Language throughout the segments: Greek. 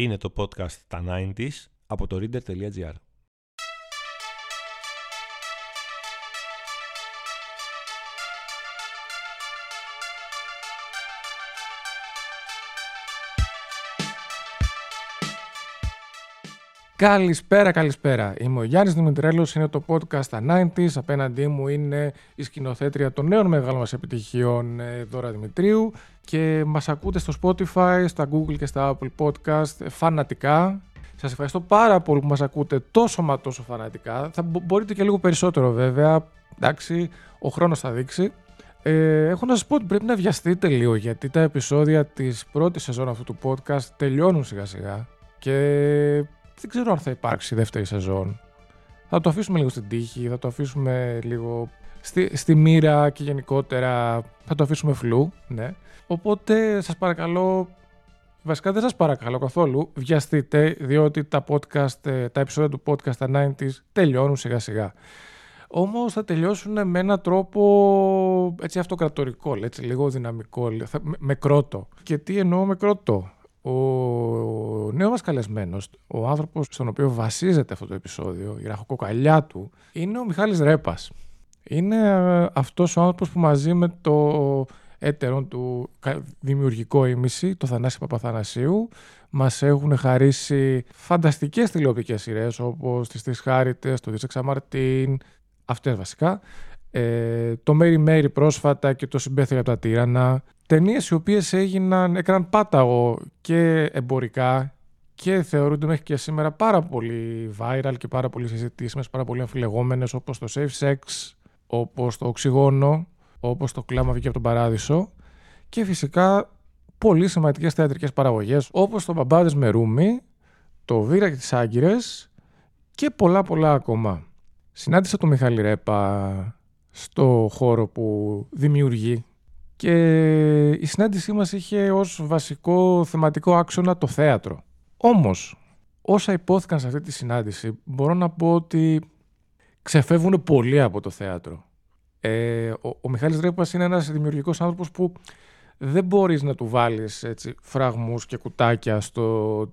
Είναι το podcast τα 90s από το reader.gr. Καλησπέρα, καλησπέρα. Είμαι ο Γιάννης Δημητρέλος, είναι το podcast τα 90s. Απέναντί μου είναι η σκηνοθέτρια των νέων μεγάλων μας επιτυχιών, ε, Δώρα Δημητρίου. Και μας ακούτε στο Spotify, στα Google και στα Apple Podcast φανατικά. Σας ευχαριστώ πάρα πολύ που μας ακούτε τόσο μα τόσο φανατικά. Θα μπορείτε και λίγο περισσότερο βέβαια. Εντάξει, ο χρόνος θα δείξει. Ε, έχω να σας πω ότι πρέπει να βιαστείτε λίγο γιατί τα επεισόδια της πρώτης σεζόν αυτού του podcast τελειώνουν σιγά σιγά και δεν ξέρω αν θα υπάρξει δεύτερη σεζόν. Θα το αφήσουμε λίγο στην τύχη, θα το αφήσουμε λίγο στη, στη μοίρα και γενικότερα θα το αφήσουμε φλού, ναι. Οπότε σας παρακαλώ, βασικά δεν σας παρακαλώ καθόλου, βιαστείτε διότι τα podcast, ε, τα επεισόδια του podcast τα 90s τελειώνουν σιγά σιγά. Όμως θα τελειώσουν με έναν τρόπο έτσι αυτοκρατορικό, έτσι, λίγο δυναμικό, με, με κρότο. Και τι εννοώ με κρότο; Ο νέος μας καλεσμένος, ο άνθρωπος στον οποίο βασίζεται αυτό το επεισόδιο, η ραχοκοκαλιά του, είναι ο Μιχάλης Ρέπας. Είναι ε, αυτός ο άνθρωπος που μαζί με το έτερον του δημιουργικό ήμιση, το Θανάση Παπαθανασίου, μας έχουν χαρίσει φανταστικές τηλεοπτικές σειρές όπως τις Τρεις Χάριτες, το Δίσεξα Μαρτίν, αυτές βασικά, ε, το Μέρι Μέρι πρόσφατα και το Συμπέθρια από τα Τύρανα, Ταινίες οι οποίες έγιναν, έκαναν πάταγο και εμπορικά και θεωρούνται μέχρι και σήμερα πάρα πολύ viral και πάρα πολύ συζητήσιμες, πάρα πολύ αμφιλεγόμενες όπως το Safe Sex, όπως το Οξυγόνο, όπως το Κλάμα βγήκε από τον Παράδεισο και φυσικά πολύ σημαντικές θεατρικές παραγωγές όπως το Μπαμπάδες με Ρούμι, το Βίρα και τις Άγκυρες και πολλά πολλά ακόμα. Συνάντησα τον Μιχάλη Ρέπα στο χώρο που δημιουργεί και η συνάντησή μας είχε ως βασικό θεματικό άξονα το θέατρο. Όμως, όσα υπόθηκαν σε αυτή τη συνάντηση, μπορώ να πω ότι ξεφεύγουν πολύ από το θέατρο. Ε, ο, ο Μιχάλης Ρέπας είναι ένας δημιουργικός άνθρωπος που δεν μπορείς να του βάλεις έτσι, φραγμούς και κουτάκια στο,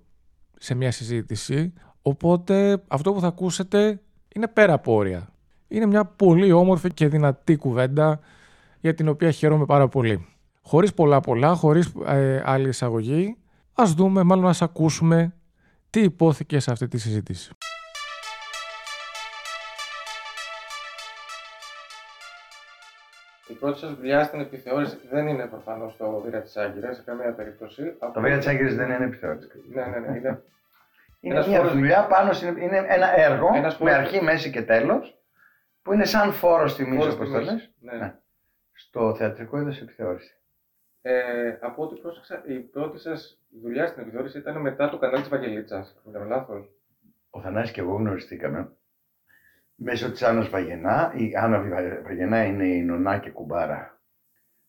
σε μια συζήτηση, οπότε αυτό που θα ακούσετε είναι πέρα από όρια. Είναι μια πολύ όμορφη και δυνατή κουβέντα για την οποία χαίρομαι πάρα πολύ. Χωρίς πολλά πολλά, χωρίς ε, άλλη εισαγωγή, ας δούμε, μάλλον ας ακούσουμε τι υπόθηκε σε αυτή τη συζήτηση. Πρώτη σας δουλειά στην επιθεώρηση δεν είναι προφανώς το Βίρα της Άγκυρας σε καμία περίπτωση. Το Βίρα της Άγκυρας δεν είναι επιθεώρηση. Ναι, ναι, ναι. Είναι, είναι μια δουλειά πάνω, είναι ένα έργο με αρχή, μέση και τέλος που είναι σαν φόρο τιμή, όπως το λες. Ναι. ναι στο θεατρικό είδος επιθεώρηση. Ε, από ό,τι πρόσεξα, η πρώτη σας δουλειά στην επιθεώρηση ήταν μετά το κανάλι της Βαγγελίτσας. Δεν λάθος. Ο Θανάσης και εγώ γνωριστήκαμε μέσω της Άννας Βαγενά. Η Άννα Βαγενά είναι η νονά και κουμπάρα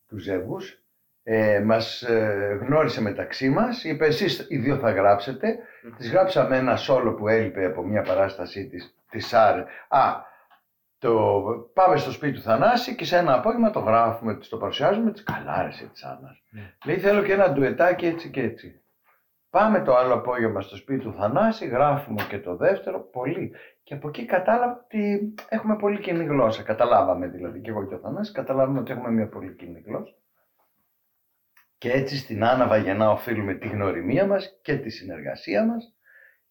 του ζεύγους. Ε, μας ε, γνώρισε μεταξύ μας, είπε εσείς οι δύο θα γράψετε. Mm. Της γράψαμε ένα σόλο που έλειπε από μια παράστασή της, της ΣΑΡ. Α, το πάμε στο σπίτι του Θανάση και σε ένα απόγευμα το γράφουμε, το παρουσιάζουμε, της καλά ρε της Άννας. Ναι. Λέει θέλω και ένα ντουετάκι έτσι και έτσι. Πάμε το άλλο απόγευμα στο σπίτι του Θανάση, γράφουμε και το δεύτερο, πολύ. Και από εκεί κατάλαβα ότι έχουμε πολύ κοινή γλώσσα. Καταλάβαμε δηλαδή και εγώ και ο Θανάσης, καταλάβαμε ότι έχουμε μια πολύ κοινή γλώσσα. Και έτσι στην Άννα Βαγενά οφείλουμε τη γνωριμία μας και τη συνεργασία μας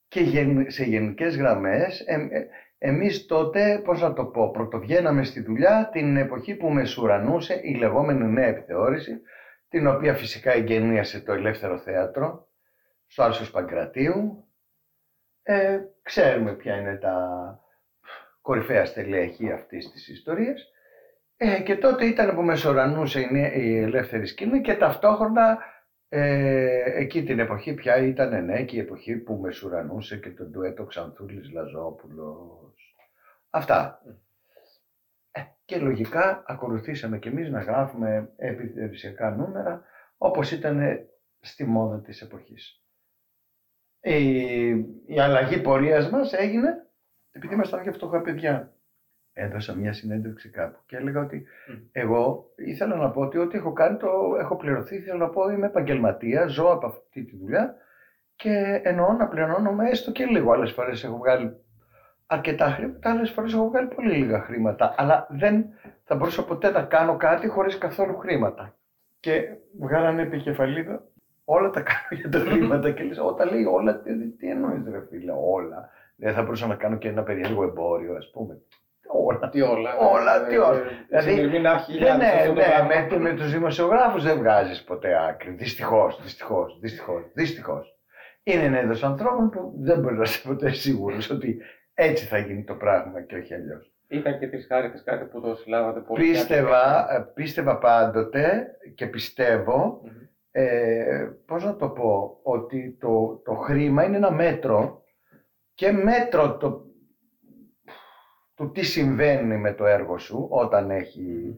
και σε γενικές γραμμές ε, ε, εμείς τότε, πώς να το πω, πρωτοβγαίναμε στη δουλειά την εποχή που μεσουρανούσε η λεγόμενη νέα επιθεώρηση, την οποία φυσικά εγγενίασε το Ελεύθερο Θέατρο, στο Άλσος Παγκρατίου. Ε, ξέρουμε ποια είναι τα κορυφαία στελέχη αυτής της ιστορίας. Ε, και τότε ήταν που μεσουρανούσε η, η ελεύθερη σκηνή και ταυτόχρονα ε, εκεί την εποχή πια ήταν ναι και η εποχή που μεσουρανούσε και τον ντουέτο Ξανθούλης Λαζόπουλος. Αυτά. Ε, και λογικά ακολουθήσαμε κι εμείς να γράφουμε επιθεωρησιακά νούμερα όπως ήταν στη μόδα της εποχής. Η, η αλλαγή πορείας μας έγινε επειδή ήμασταν και φτωχά παιδιά έδωσα μια συνέντευξη κάπου και έλεγα ότι εγώ ήθελα να πω ότι ό,τι έχω κάνει το έχω πληρωθεί. Θέλω να πω είμαι επαγγελματία, ζω από αυτή τη δουλειά και εννοώ να πληρώνομαι έστω και λίγο. Άλλες φορές έχω βγάλει αρκετά χρήματα, άλλες φορές έχω βγάλει πολύ λίγα χρήματα. Αλλά δεν θα μπορούσα ποτέ να κάνω κάτι χωρίς καθόλου χρήματα. Και βγάλανε επικεφαλίδα όλα τα κάνω για τα χρήματα και λες, όταν λέει όλα, τι, τι εννοείς ρε φίλε, όλα. Δεν θα μπορούσα να κάνω και ένα περίεργο εμπόριο, ας πούμε. Όλα. Τι όλα. Όλα, τι όλα. Δηλαδή, Δηλαδή, ναι, ναι, ναι, με, με τους δημοσιογράφους δεν βγάζεις ποτέ άκρη. Δυστυχώς, δυστυχώς, δυστυχώς, δυστυχώς. Είναι ένα είδος ανθρώπων που δεν μπορείς να είσαι ποτέ σίγουρος ότι έτσι θα γίνει το πράγμα και όχι αλλιώς. Ήταν και της χάρη κάτι που το συλλάβατε πολύ. Πίστευα, ε, πίστευα πάντοτε και πιστεύω, ε, πώς να το πω, ότι το, το χρήμα είναι ένα μέτρο και μέτρο το, του τι συμβαίνει με το έργο σου όταν έχει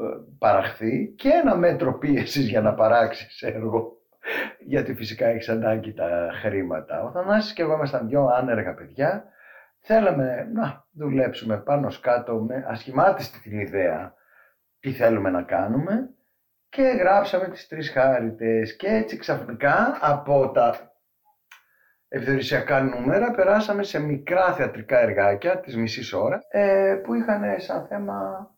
ε, παραχθεί και ένα μέτρο πίεσης για να παράξεις έργο. Γιατί φυσικά έχεις ανάγκη τα χρήματα. Ο Θανάσης και εγώ ήμασταν δυο άνεργα παιδιά. Θέλαμε να δουλέψουμε πάνω σκάτω με ασχημάτιστη την ιδέα τι θέλουμε να κάνουμε και γράψαμε τις τρεις χάριτες και έτσι ξαφνικά από τα ευθερησιακά νούμερα περάσαμε σε μικρά θεατρικά εργάκια της μισής ώρα ε, που είχαν σαν θέμα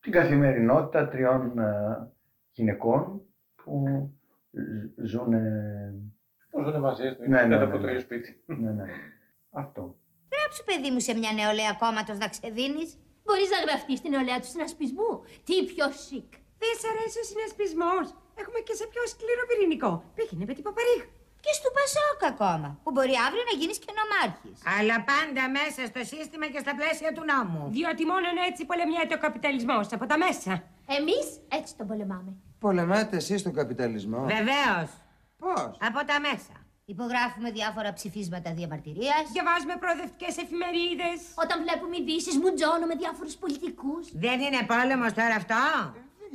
την καθημερινότητα τριών ε, γυναικών που ζουν... Που ζουν μαζί τους, Ναι, ναι, κάτω ναι, από το ναι. ίδιο σπίτι. ναι, ναι. Αυτό. Γράψου, παιδί μου, σε μια νεολαία κόμματος να ξεδίνεις. Μπορείς να γραφτείς στην νεολαία του συνασπισμού. Τι πιο σικ. Δεν σ' αρέσει ο συνασπισμός. Έχουμε και σε πιο σκληρό πυρηνικό. Πήγαινε με την Παπαρίχ. Και στο Πασόκ ακόμα, που μπορεί αύριο να γίνεις και νομάρχης. Αλλά πάντα μέσα στο σύστημα και στα πλαίσια του νόμου. Διότι μόνο έτσι πολεμιέται ο καπιταλισμός από τα μέσα. Εμείς έτσι τον πολεμάμε. Πολεμάτε εσείς τον καπιταλισμό; Βεβαίως. Πώς; Από τα μέσα. Υπογράφουμε διάφορα ψηφίσματα διαμαρτυρίας. Διαβάζουμε προοδευτικές εφημερίδες. Όταν βλέπουμε ειδήσεις, μουτζώνω με διάφορους πολιτικούς. Δεν είναι πόλεμος τώρα αυτό;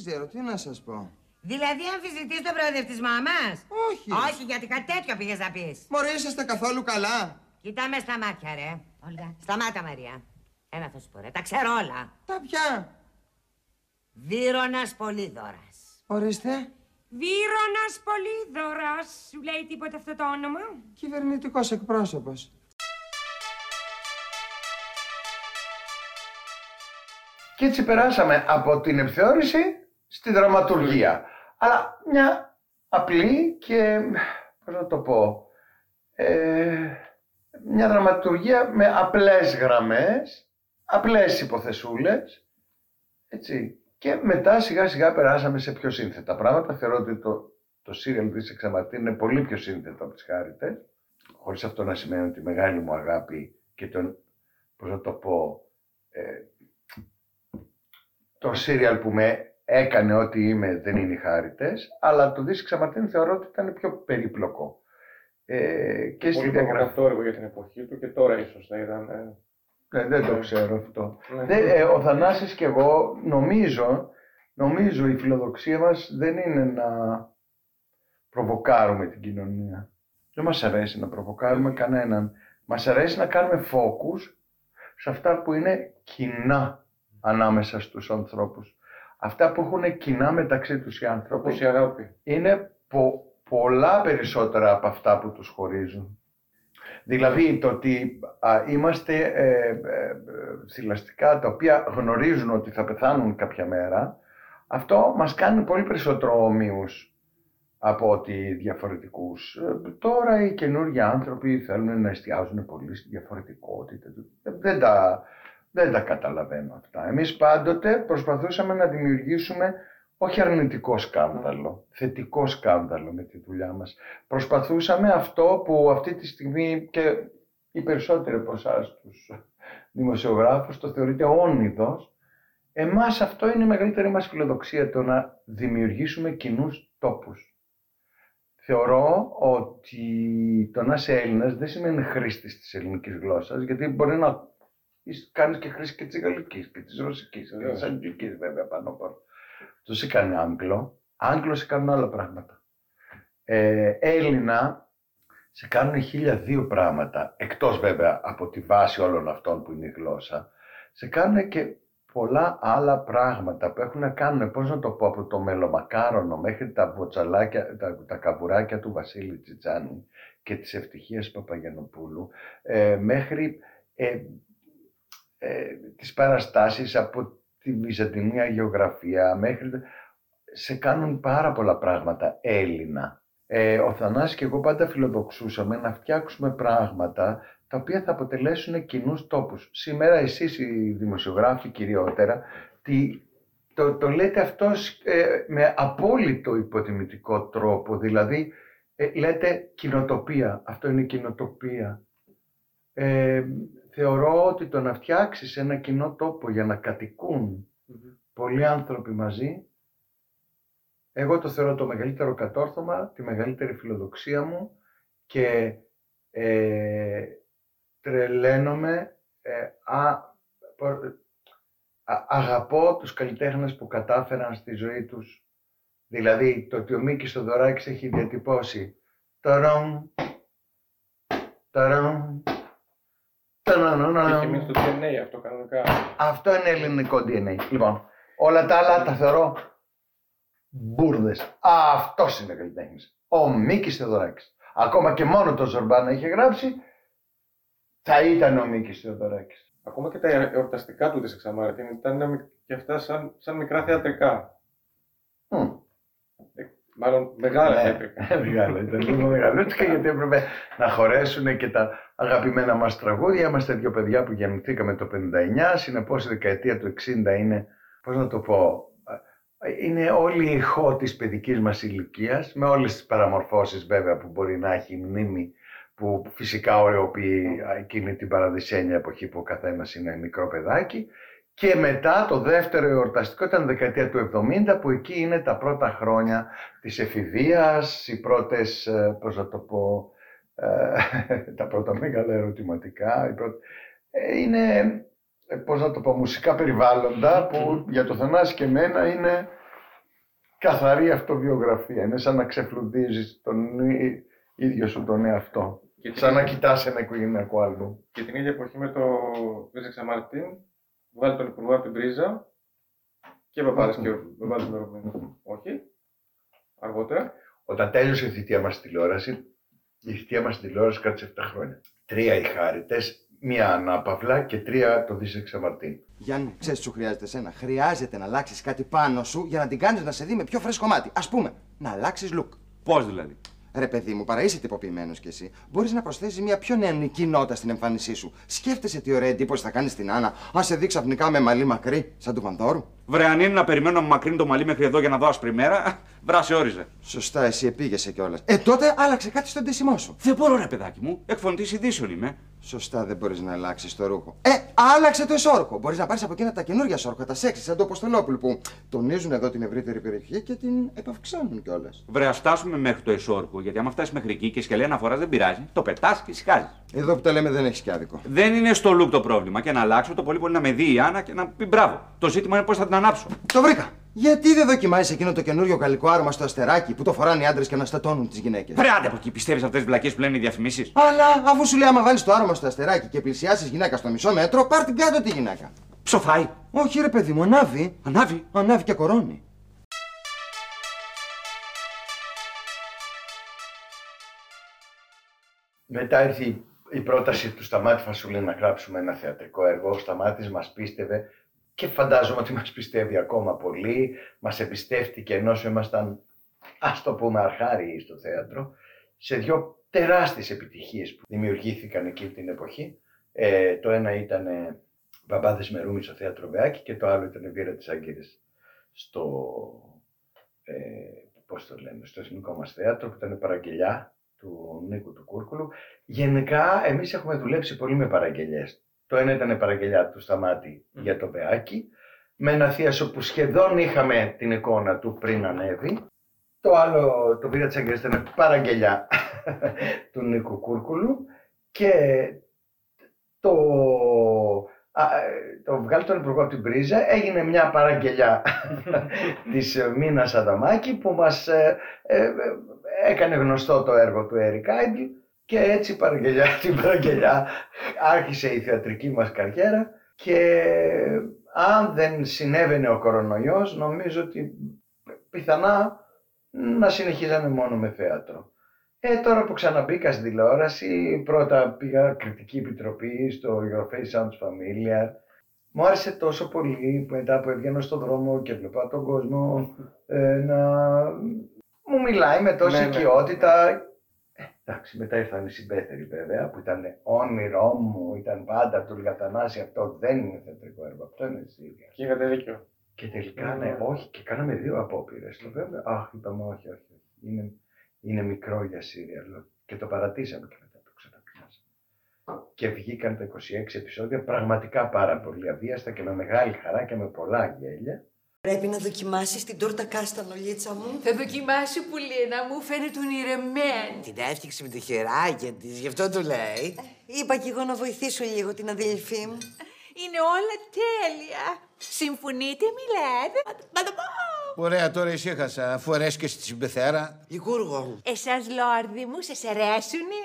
Δεν ξέρω τι να σας πω. Δηλαδή αμφισβητεί τον προοδευτισμό μα. Όχι. Όχι, γιατί κάτι τέτοιο πήγες να πεις. Μωρέ είσαστε καθόλου καλά. Κοιτάμε στα μάτια, ρε. Όλγα. Σταμάτα, Μαρία. Ένα θα σου πω, ρε. Τα ξέρω όλα. Τα πια. Βύρονα Πολύδωρας. Ορίστε. Βύρονα Πολύδωρας. Σου λέει τίποτα αυτό το όνομα; Κυβερνητικός εκπρόσωπος. Και έτσι περάσαμε από την επιθεώρηση στη δραματουργία. Αλλά μια απλή και, πώς να το πω, ε, μια δραματουργία με απλές γραμμές, απλές υποθεσούλες, έτσι. Και μετά σιγά σιγά περάσαμε σε πιο σύνθετα πράγματα. Θεωρώ ότι το, το σύριαλ της Εξαμαρτίν είναι πολύ πιο σύνθετο από τις χάριτες. Χωρίς αυτό να σημαίνει ότι η μεγάλη μου αγάπη και τον, πώς να το πω, ε, το σύριαλ που με έκανε ό,τι είμαι δεν είναι οι χάριτες, αλλά το Δύση Ξαμαρτίν θεωρώ ότι ήταν πιο περίπλοκο. Ε, και στη Πολύ διαγραφή. προβοκατό έργο για την εποχή του και τώρα ίσως θα ήταν. ε, Ναι, δεν το ξέρω αυτό. ναι. Δεν, ε, ο Θανάσης και εγώ νομίζω, νομίζω η φιλοδοξία μας δεν είναι να προβοκάρουμε την κοινωνία. Δεν μας αρέσει να προβοκάρουμε κανέναν. Μας αρέσει να κάνουμε focus σε αυτά που είναι κοινά ανάμεσα στους ανθρώπους. Αυτά που έχουν κοινά μεταξύ τους οι άνθρωποι Όπως η αγάπη. είναι πο- πολλά περισσότερα από αυτά που τους χωρίζουν. Δηλαδή το ότι α, είμαστε ε, ε, ε, θηλαστικά τα οποία γνωρίζουν ότι θα πεθάνουν κάποια μέρα, αυτό μας κάνει πολύ περισσότερο ομοίους από ότι διαφορετικούς. Ε, Τώρα οι καινούργιοι άνθρωποι θέλουν να εστιάζουν πολύ στη διαφορετικότητα. Ε, Δεν τα, δεν τα καταλαβαίνω αυτά. Εμείς πάντοτε προσπαθούσαμε να δημιουργήσουμε όχι αρνητικό σκάνδαλο, θετικό σκάνδαλο με τη δουλειά μας. Προσπαθούσαμε αυτό που αυτή τη στιγμή και οι περισσότεροι από εσάς τους δημοσιογράφους το θεωρείτε όνειδος, εμάς αυτό είναι η μεγαλύτερη μας φιλοδοξία, το να δημιουργήσουμε κοινούς τόπους. Θεωρώ ότι το να είσαι Έλληνας δεν σημαίνει χρήστης της ελληνικής γλώσσας, γιατί μπορεί να κάνεις και χρήση και της γαλλικής και της ρωσικής και της Βεβαίως. αγγλικής βέβαια πάνω από όλα. Το σε κάνει Άγγλο. Άγγλο σε κάνουν άλλα πράγματα. Ε, Έλληνα σε κάνουν χίλια δύο πράγματα, εκτός βέβαια από τη βάση όλων αυτών που είναι η γλώσσα, σε κάνουν και πολλά άλλα πράγματα που έχουν να κάνουν, πώς να το πω, από το μελομακάρονο μέχρι τα βοτσαλάκια, τα, τα καβουράκια του Βασίλη Τσιτσάνη και της ευτυχίας Παπαγιανοπούλου, ε, μέχρι ε, ε, τις παραστάσεις από τη Βυζαντινή γεωγραφία, μέχρι... σε κάνουν πάρα πολλά πράγματα Έλληνα. Ε, ο Θανάσης και εγώ πάντα φιλοδοξούσαμε να φτιάξουμε πράγματα τα οποία θα αποτελέσουν κοινούς τόπους. Σήμερα εσείς οι δημοσιογράφοι κυριότερα τι, το, το λέτε αυτό ε, με απόλυτο υποτιμητικό τρόπο, δηλαδή ε, λέτε κοινοτοπία, αυτό είναι κοινοτοπία. Ε, θεωρώ ότι το να φτιάξεις ένα κοινό τόπο για να κατοικουν πολλοί άνθρωποι μαζί, εγώ το θεωρώ το μεγαλύτερο κατόρθωμα, τη μεγαλύτερη φιλοδοξία μου και ε, τρελαίνομαι, ε, α, αγαπώ τους καλλιτέχνες που κατάφεραν στη ζωή τους. Δηλαδή το ότι ο Μίκης Θοδωράκης έχει διατυπώσει ταραμ, ταραμ, έχει μείνει στο DNA αυτό κανονικά. Αυτό είναι ελληνικό DNA. Λοιπόν, όλα τα άλλα τα θεωρώ μπουρδες. Αυτός είναι καλλιτέχνης. Ο Μίκης Θεοδωράκης. Ακόμα και μόνο το Ζορμπάνα είχε γράψει, θα ήταν ο Μίκης Θεοδωράκης. Ακόμα και τα εορταστικά του της Εξαμάρτιν ήταν και αυτά σαν, σαν μικρά θεατρικά. Mm. Μάλλον μεγάλα ναι, έπρεπε. Μεγάλα, ήταν λίγο μεγαλούτσικα γιατί έπρεπε να χωρέσουν και τα αγαπημένα μας τραγούδια. Είμαστε δύο παιδιά που γεννηθήκαμε το 59, συνεπώς η δεκαετία του 60 είναι, πώς να το πω, είναι όλη η ηχό της παιδικής μας ηλικίας, με όλες τις παραμορφώσεις βέβαια που μπορεί να έχει η μνήμη που φυσικά ωρεοποιεί εκείνη την παραδεισένια εποχή που ο καθένας είναι μικρό παιδάκι και μετά το δεύτερο εορταστικό ήταν δεκαετία του 70 που εκεί είναι τα πρώτα χρόνια της εφηβείας, οι πρώτες, ε, πώς να το πω, ε, τα πρώτα μεγάλα ερωτηματικά. Ε, είναι, πώς να το πω, μουσικά περιβάλλοντα που για το Θανάση και εμένα είναι καθαρή αυτοβιογραφία. Είναι σαν να ξεφλουδίζεις τον ίδιο σου τον εαυτό. Και σαν να κοιτάς ένα οικογενειακό άλμπου. Και την ίδια εποχή με το Βίζεξα Μαρτίν, βγάλει τον Υπουργό από την πρίζα και Παπάρες και βάλεις τον Όχι. Αργότερα. Όταν τέλειωσε η θητεία μας στη τηλεόραση, η θητεία μας στη τηλεόραση κράτησε 7 χρόνια. Τρία οι χάρητε, μία ανάπαυλα και τρία το Δίσε Ξαμαρτίν. Γιάννη, ξέρεις τι σου χρειάζεται σένα; Χρειάζεται να αλλάξεις κάτι πάνω σου για να την κάνεις να σε δει με πιο φρέσκο μάτι. Α πούμε, να αλλάξεις look. Πώς δηλαδή; Ρε παιδί μου, παρά είσαι τυποποιημένος κι εσύ, μπορείς να προσθέσεις μια πιο νεανική νότα στην εμφάνισή σου. Σκέφτεσαι τι ωραία εντύπωση θα κάνεις στην Άννα, αν σε δει ξαφνικά με μαλλί μακρύ, σαν του Βανδόρου. Βρε, αν είναι να περιμένω να μακρύνει το μαλλί μέχρι εδώ για να δω άσπρη μέρα, βράσει όριζε. Σωστά, εσύ επήγεσαι κιόλας. Ε, τότε άλλαξε κάτι στον τεσιμό σου. Δεν μπορώ, ρε παιδάκι μου. Εκφωνητής ειδήσεων είμαι. Σωστά, δεν μπορείς να αλλάξεις το ρούχο. Ε, άλλαξε το εσόρκο. Μπορείς να πάρεις από εκείνα τα καινούργια σόρκο, τα σεξι, σαν το Αποστολόπουλο που τονίζουν εδώ την ευρύτερη περιοχή και την επαυξάνουν κιόλας. Βρε, ας φτάσουμε μέχρι το εσόρκο, γιατί άμα φτάσεις μέχρι εκεί και σκελέ αναφοράς δεν πειράζει, το πετάς και σηκάζει. Εδώ που τα λέμε δεν έχει κι άδικο. Δεν είναι στο look το πρόβλημα και να αλλάξω το πολύ πολύ να με δει η Άννα και να πει μπράβο. Το ζήτημα είναι πώς θα την ανάψω. Το βρήκα. Γιατί δεν δοκιμάζεις εκείνο το καινούριο γαλλικό άρωμα στο αστεράκι που το φοράνε οι άντρες και αναστατώνουν τις γυναίκες; Πρέαντε από εκεί, πιστεύεις αυτές τις βλακίες που λένε οι διαφημίσεις; Αλλά αφού σου λέει άμα βάλεις το άρωμα στο αστεράκι και πλησιάσεις γυναίκα στο μισό μέτρο, πάρ την κάτω τη γυναίκα. Ψοφάει. Όχι ρε παιδί μου, ανάβει. Ανάβει. Ανάβει και κορώνει. Μετά ήρθε η πρόταση του Σταμάτη Φασουλή να γράψουμε ένα θεατρικό έργο. Ο Σταμάτης μας πίστευε και φαντάζομαι ότι μας πιστεύει ακόμα πολύ. Μας εμπιστεύτηκε ενώ ήμασταν, ας το πούμε, αρχάριοι στο θέατρο, σε δύο τεράστιες επιτυχίες που δημιουργήθηκαν εκεί την εποχή. Ε, το ένα ήταν ε, Μπαμπάδες Μερούμι στο θέατρο Βεάκη και το άλλο ήταν Βίρα της Άγκυρης στο, ε, πώς το λένε, στο εθνικό μας θέατρο που ήταν παραγγελιά του Νίκου του Κούρκουλου. Γενικά εμείς έχουμε δουλέψει πολύ με παραγγελιές. Το ένα ήταν παραγγελιά του Σταμάτη για το Βεάκι, με ένα θείασο που σχεδόν είχαμε την εικόνα του πριν ανέβει. Το άλλο, το Βίρα της ήταν παραγγελιά του Νίκου Κούρκουλου. Και το, α, το βγάλει τον Υπουργό από την Πρίζα. Έγινε μια παραγγελιά της Μίνας Αδαμάκη που μας ε, ε, έκανε γνωστό το έργο του Έρικ Άιντλ και έτσι παραγγελιά, την παραγγελιά άρχισε η θεατρική μας καριέρα και αν δεν συνέβαινε ο κορονοϊός, νομίζω ότι πιθανά να συνεχίζανε μόνο με θέατρο. Ε, τώρα που ξαναμπήκα στην τηλεόραση, πρώτα πήγα κριτική επιτροπή στο Your Face Sounds Familiar. Μου άρεσε τόσο πολύ που μετά που έβγαινα στον δρόμο και βλέπα τον κόσμο ε, να μου μιλάει με τόση Ναι, ναι. οικειότητα. Ε, εντάξει, μετά ήρθαν οι συμπέθεροι βέβαια, που ήταν όνειρό μου, ήταν πάντα του Λιγατανάση, αυτό δεν είναι θεατρικό έργο, αυτό είναι σίγουρα. Και είχατε δίκιο. Και τελικά, Ναι. ναι, όχι, και κάναμε δύο απόπειρες. Το βέβαια, αχ, είπαμε όχι, όχι. όχι. Είναι, είναι μικρό για σύριαλ. Και το παρατήσαμε και μετά το ξαναπιάσαμε. Και βγήκαν τα 26 επεισόδια πραγματικά πάρα πολύ αβίαστα και με μεγάλη χαρά και με πολλά γέλια. Πρέπει να δοκιμάσεις την τόρτα κάστανολίτσα μου. Θα δοκιμάσω που Λένα μου φαίνεται ονειρεμένη. Την έφτιαξε με το χεράκι της, γι' αυτό το λέει. Είπα κι εγώ να βοηθήσω λίγο την αδελφή μου. Είναι όλα τέλεια. Συμφωνείτε, Μιλάδ. Να το πω. Ωραία, τώρα ησύχασα, αφού αρέσκεσαι στη συμπεθέρα. Λικούργο. Εσάς, λόρδι μου, σας αρέσουνε;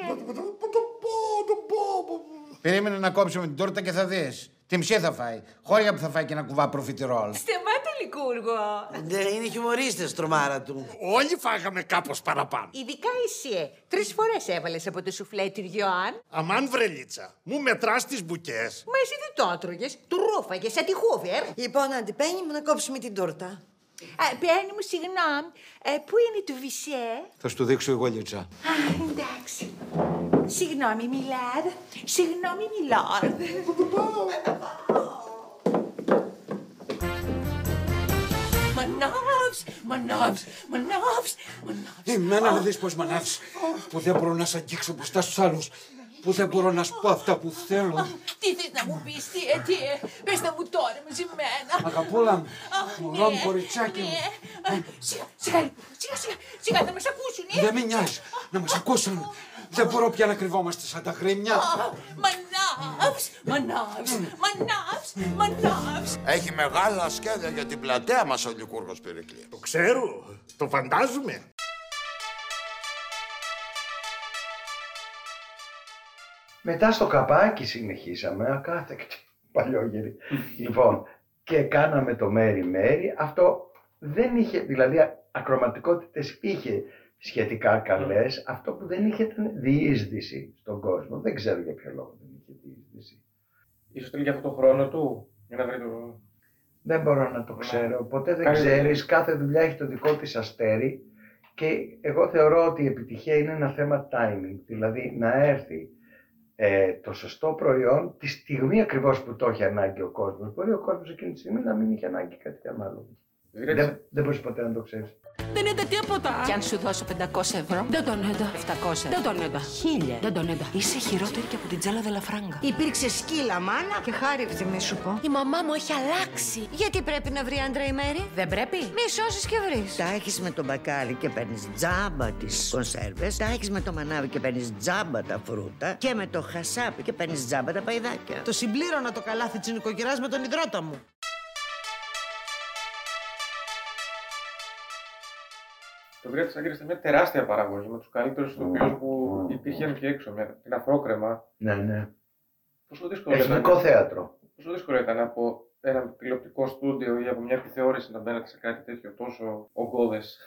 Περίμενε να κόψουμε την τόρτα και θα δεις. Τι μισή θα φάει. Χώρια που θα φάει και ένα κουβά προφιτερόλ. Σταμάτα, Λικούργο. Ναι, είναι χιουμορίστες τρομάρα του. Όλοι φάγαμε κάπως παραπάνω. Ειδικά εσύ. Τρεις φορές έβαλες από το σουφλέ τυριών. Αμάν βρελίτσα, μου μετράς τις μπουκές. Μα εσύ δεν το έτρωγες. Του ρούφαγες σαν τη Χούβερ. Λοιπόν, αντιπένει μου να κόψουμε την τόρτα. Α, Παίρνει μου, συγγνώμη. Ε, πού είναι το βισέ; Θα σου το δείξω εγώ, Λίτσα. Α, εντάξει. Συγγνώμη, Μιλάδ. Συγγνώμη, Μιλόρδ. Μανάβς, μανάβς, μανάβς, μανάβς. Εμένα να δεις πως μανάβεις. Που δεν μπορώ να σ' αγγίξω μπροστά στους άλλους. Που δεν μπορώ να σου πω αυτά που θέλω; Τι θες να μου πεις, τι, ε, τι, ε, πες τα μου τώρα μαζεμένα. Αγαπούλα μου, Αχ, μωρό μου, ναι, κοριτσάκι μου. ναι. Α, Σιγά, σιγά, λοιπόν, σιγά, σιγά, σιγά, θα μας ακούσουν, ε. Δεν με νοιάζει να μας ακούσουν. Δεν μπορώ πια να κρυβόμαστε σαν τα γρήμια. Μανάβς, μανάβς, μανάβς, μανάβς. Έχει μεγάλα σχέδια για την πλατεία μας ο Λικούργος Περικλή. Το ξέρω, το φαντάζομαι. Μετά στο καπάκι συνεχίσαμε, ακάθεκτη, παλιόγερη. λοιπόν, και κάναμε το μέρι-μέρι. Αυτό δεν είχε, δηλαδή ακροματικότητες είχε σχετικά καλές. Αυτό που δεν είχε ήταν διείσδυση στον κόσμο. Δεν ξέρω για ποιο λόγο δεν είχε διείσδυση. Ίσως θέλει για αυτό το χρόνο του. Για να βρει το... Δεν μπορώ να το ξέρω. Ποτέ δεν Κάνει ξέρεις. Κάθε δουλειά έχει το δικό της αστέρι. Και εγώ θεωρώ ότι η επιτυχία είναι ένα θέμα timing. Δηλαδή να έρθει ε, το σωστό προϊόν τη στιγμή ακριβώς που το έχει ανάγκη ο κόσμος. Μπορεί ο κόσμος εκείνη τη στιγμή να μην είχε ανάγκη κάτι άλλο. Δεν, δεν μπορείς ποτέ να το ξέρεις. Δεν είδα τίποτα. Κι αν σου δώσω 500 ευρώ. Δεν τον είδα. 700. Δεν τον είδα. 1000. Δεν τον είδα. Είσαι χειρότερη και από την τζάλα Δελαφράγκα. Υπήρξε σκύλα, μάνα, και χάρη ευθυμή σου πω. Η μαμά μου έχει αλλάξει. Γιατί πρέπει να βρει άντρα η Μέρη; Δεν πρέπει. Μη σώσεις και βρεις. Τα έχεις με το μπακάλι και παίρνεις τζάμπα τις κονσέρβες. Τα έχεις με το μανάβι και παίρνεις τζάμπα τα φρούτα. Και με το χασάπι και παίρνεις τζάμπα τα παϊδάκια. Το συμπλήρωνα το καλάθι της νοικοκυράς με τον υδρότα μου. Το Βρία της Άγκυρας ήταν μια τεράστια παραγωγή με τους καλύτερους ηθοποιούς που υπήρχαν και έξω. Με την Αφρόκρεμα. Ναι, ναι. Πόσο δύσκολο Εθνικό ήταν. θέατρο. Πόσο δύσκολο ήταν από ένα τηλεοπτικό στούντιο ή από μια επιθεώρηση να μπαίνετε σε κάτι τέτοιο τόσο ογκώδες;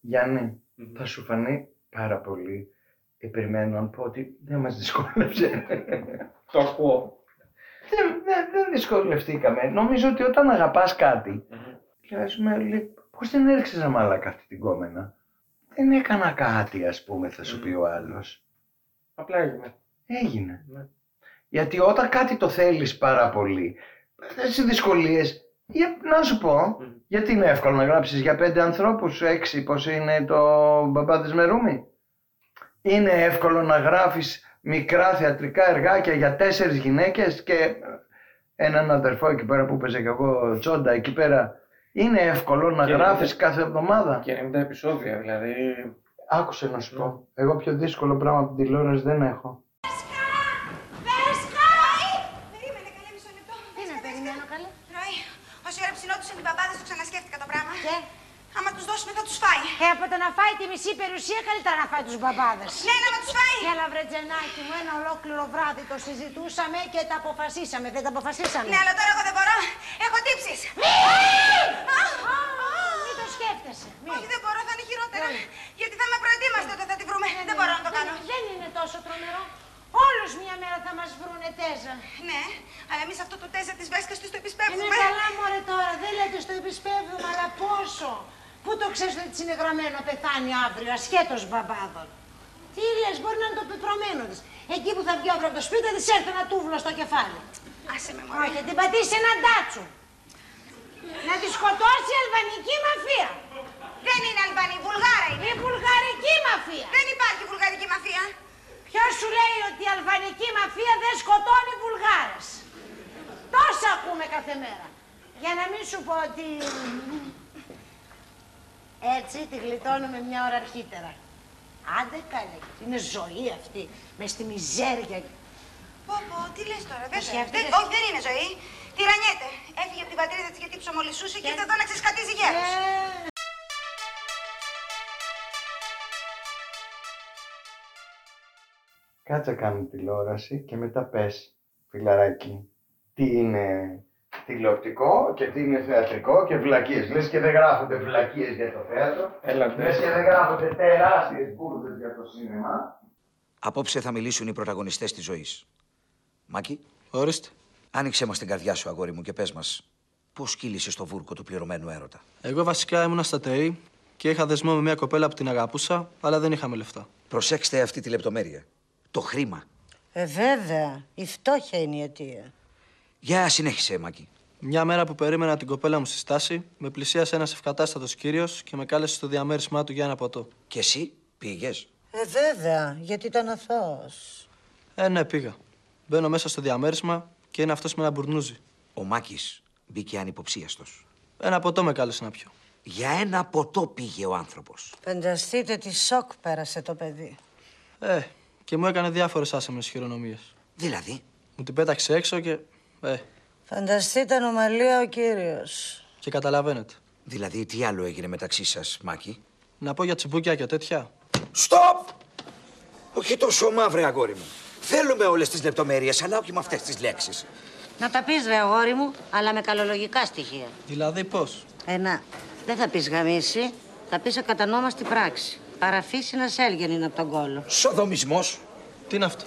Γιάννη, θα σου φανεί πάρα πολύ. Ε, περιμένω να πω ότι δεν μας δυσκόλεψε. Το ακούω. δεν, δεν, δεν δυσκολευτήκαμε. Νομίζω ότι όταν αγαπάς κάτι, και ας πούμε, λέει, πώς δεν έριξες να μάλακα αυτή την κόμενα; Δεν έκανα κάτι, ας πούμε, θα σου πει ο άλλος. Απλά έγινε. Έγινε. Ναι. Γιατί όταν κάτι το θέλεις πάρα πολύ, σε δυσκολίες, για, να σου πω, γιατί είναι εύκολο να γράψεις για πέντε ανθρώπους, έξι, πώς είναι το μπαμπάδες Μερούμι; Είναι εύκολο να γράφεις μικρά θεατρικά εργάκια για τέσσερις γυναίκες και έναν αδερφό εκεί πέρα που έπαιζε και εγώ τσόντα εκεί πέρα. Είναι εύκολο να Και γράφεις ενενήντα- κάθε εβδομάδα. Και 90 επεισόδια, δηλαδή. Άκουσε να σου πω. Εγώ πιο δύσκολο πράγμα από την τηλεόραση δεν έχω. Περίμενε, καλέ, μισό λεπτό. Τι να περιμένω, καλέ. Ροή, όση ώρα ψινόντουσαν οι μπαμπάδες, το ξανασκέφτηκα το πράγμα. Και? Άμα τους δώσουμε θα τους φάει. Ε, από το να φάει τη μισή περιουσία, καλύτερα να φάει τους μπαμπάδες. Ναι, να με τους φάει. Έλα βρε τζενάκι μου, ένα ολόκληρο βράδυ το συζητούσαμε και τα αποφασίσαμε. Δεν τα αποφασίσαμε. Ναι, αλλά τώρα εγώ δεν μπορώ. Έχω τύψεις. Μη! Μην το σκέφτεσαι. Μη. Όχι, δεν μπορώ, θα είναι χειρότερα. Γιατί θα είμαι προετοίμαστη όταν θα τη βρούμε. Δεν μπορώ να το κάνω. Δεν είναι τόσο τρομερό. Όλους μια μέρα θα μας βρούνε τέζα. Ναι, αλλά εμείς αυτό το τέζα της Βέσκας της το Είναι επισπεύδουμε. καλά μωρέ τώρα, δεν λέτε στο επισπεύδουμε, αλλά πόσο. Πού το ξέρεις ότι της είναι γραμμένο να πεθάνει αύριο, ασχέτως μπαμπάδων. Τι λες, μπορεί να είναι το πεπρωμένο της. Εκεί που θα βγει αύριο από το σπίτι της έρθει ένα τούβλο στο κεφάλι. Άσε με μωρέ. Όχι, θα την πατήσει ένα ντάτσου. Να τη σκοτώσει η αλβανική μαφία. Δεν είναι Αλβανή, Βουλγάρα είναι. Η βουλγαρική μαφία. Δεν υπάρχει βουλγαρική μαφία. Ποιος σου λέει ότι η αλβανική μαφία δεν σκοτώνει Βουλγάρες; Τόσα ακούμε κάθε μέρα. Για να μην σου πω ότι... Έτσι τη γλιτώνουμε μια ώρα αρχίτερα. Άντε καλέ, είναι ζωή αυτή, μες στη μιζέρια. Πω πω, τι λες τώρα, Το δεν, σκέφτηκες; δεν, όχι δεν είναι ζωή. Τυραννιέται. Έφυγε από την πατρίδα της γιατί ψωμολυσούσε και ήρθε εδώ να ξεσκατίζει γέρος. Ε, Κάτσε κάνει τηλεόραση και μετά πες, φιλαράκι, τι είναι τηλεοπτικό και τι είναι θεατρικό και βλακίες. Λες και δεν γράφονται βλακίες για το θέατρο. Έλα, Λες και δεν γράφονται τεράστιες μπουρδες για το σίνεμα. Απόψε θα μιλήσουν οι πρωταγωνιστές της ζωής. Μάκη, Ορίστε. άνοιξέ μας την καρδιά σου, αγόρι μου, και πες μας πώς κύλησε στο βούρκο του πληρωμένου έρωτα; Εγώ βασικά ήμουνα στα ΤΕΗ και είχα δεσμό με μια κοπέλα που την αγαπούσα, αλλά δεν είχαμε λεφτά. Προσέξτε αυτή τη λεπτομέρεια. Το χρήμα. Ε, βέβαια. Η φτώχεια είναι η αιτία. Για συνέχισε, Μάκη. Μια μέρα που περίμενα την κοπέλα μου στη στάση, με πλησίασε ένας ευκατάστατος κύριος και με κάλεσε στο διαμέρισμά του για ένα ποτό. Και εσύ πήγες; Ε, βέβαια. Γιατί ήταν αθώος. Ε, ναι, πήγα. Μπαίνω μέσα στο διαμέρισμα και είναι αυτός με ένα μπουρνούζι. Ο Μάκης μπήκε ανυποψίαστος. Ένα ποτό με κάλεσε να πιω. Για ένα ποτό πήγε ο άνθρωπος. Φανταστείτε τι σοκ πέρασε το παιδί. Ε, και μου έκανε διάφορες άσχημε χειρονομίες. Δηλαδή; Μου την πέταξε έξω και. Ε, Φανταστείτε ανομαλία ο κύριος. και καταλαβαίνετε. Δηλαδή, τι άλλο έγινε μεταξύ σας, Μάκη; Να πω για τσιμπούκια και τέτοια. Στοπ! Όχι τόσο μαύρε, αγόρι μου. Θέλουμε όλες τις λεπτομέρειες, αλλά όχι με αυτές τις λέξεις. Να τα πεις ρε αγόρι μου, αλλά με καλολογικά στοιχεία. Δηλαδή πώς; Ε, να. Δεν θα πεις γαμίση, θα πεις ακατανόμαστη πράξη. Παραφύση να σέλγεν είναι από τον κόλο. Σοδομισμός. Τι είναι αυτό;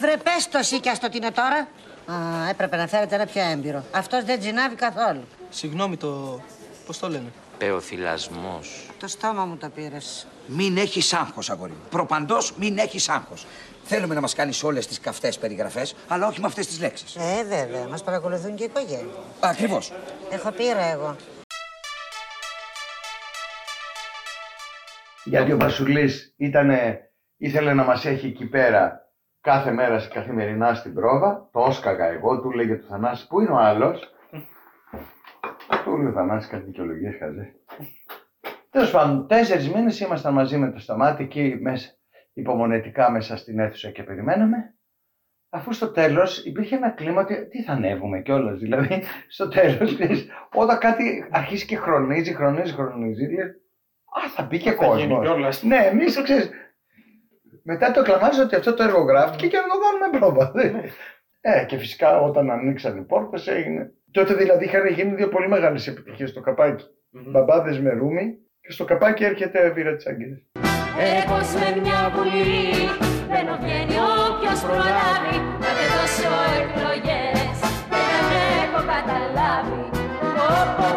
Βρε πες το εσύ κι ας το τι είναι τώρα. Α, έπρεπε να φέρετε ένα πιο έμπειρο. Αυτός δεν τζινάβει καθόλου. Συγγνώμη, το. Πώς το λένε; Πεοθυλασμός. Το στόμα μου το πήρες. Μην έχεις άγχος, αγόρι μου. Προπαντός μην έχεις άγχος. Θέλουμε να μας κάνεις όλες τις καυτές περιγραφές, αλλά όχι με αυτές τις λέξεις. Ε, βέβαια. Μας παρακολουθούν και οι οικογένειες. Ακριβώς. Έχω πείρα εγώ. Γιατί ο Βασουλής ήτανε, ήθελε να μας έχει εκεί πέρα κάθε μέρα σε καθημερινά στην πρόβα. Το όσκαγα εγώ, του λέγε του Θανάση, πού είναι ο άλλος; του λέει ο Θανάσης κάτι δικαιολογίες χαζέ. Τέλος πάντων, τέσσερις μήνες ήμασταν μαζί με το Σταμάτη εκεί μέσα, υπομονετικά μέσα στην αίθουσα και περιμέναμε. Αφού στο τέλος υπήρχε ένα κλίμα ότι τι θα ανέβουμε κιόλας. Δηλαδή, στο τέλος, ξέρεις, όταν κάτι αρχίσει και χρονίζει, χρονίζει, χρονίζει, λέει, Α, θα μπει και Θα γίνει κόσμος. κιόλας. Ναι, εμείς το ξέρεις. Μετά το κλαμάζει ότι αυτό το έργο γράφτηκε και να το κάνουμε πρόβα. Ε, και φυσικά όταν ανοίξαν οι πόρτες έγινε. Τότε δηλαδή είχαν γίνει δύο πολύ μεγάλες επιτυχίες στο καπάκι. Μπαμπάδες με ρούμι και στο καπάκι έρχεται βήρα τη Αγγέλης. Έρεχος με μια βουλή Δεν βγαίνει όποιος προλάβει Να δεν δώσω εκλογές Και δεν έχω καταλάβει Πω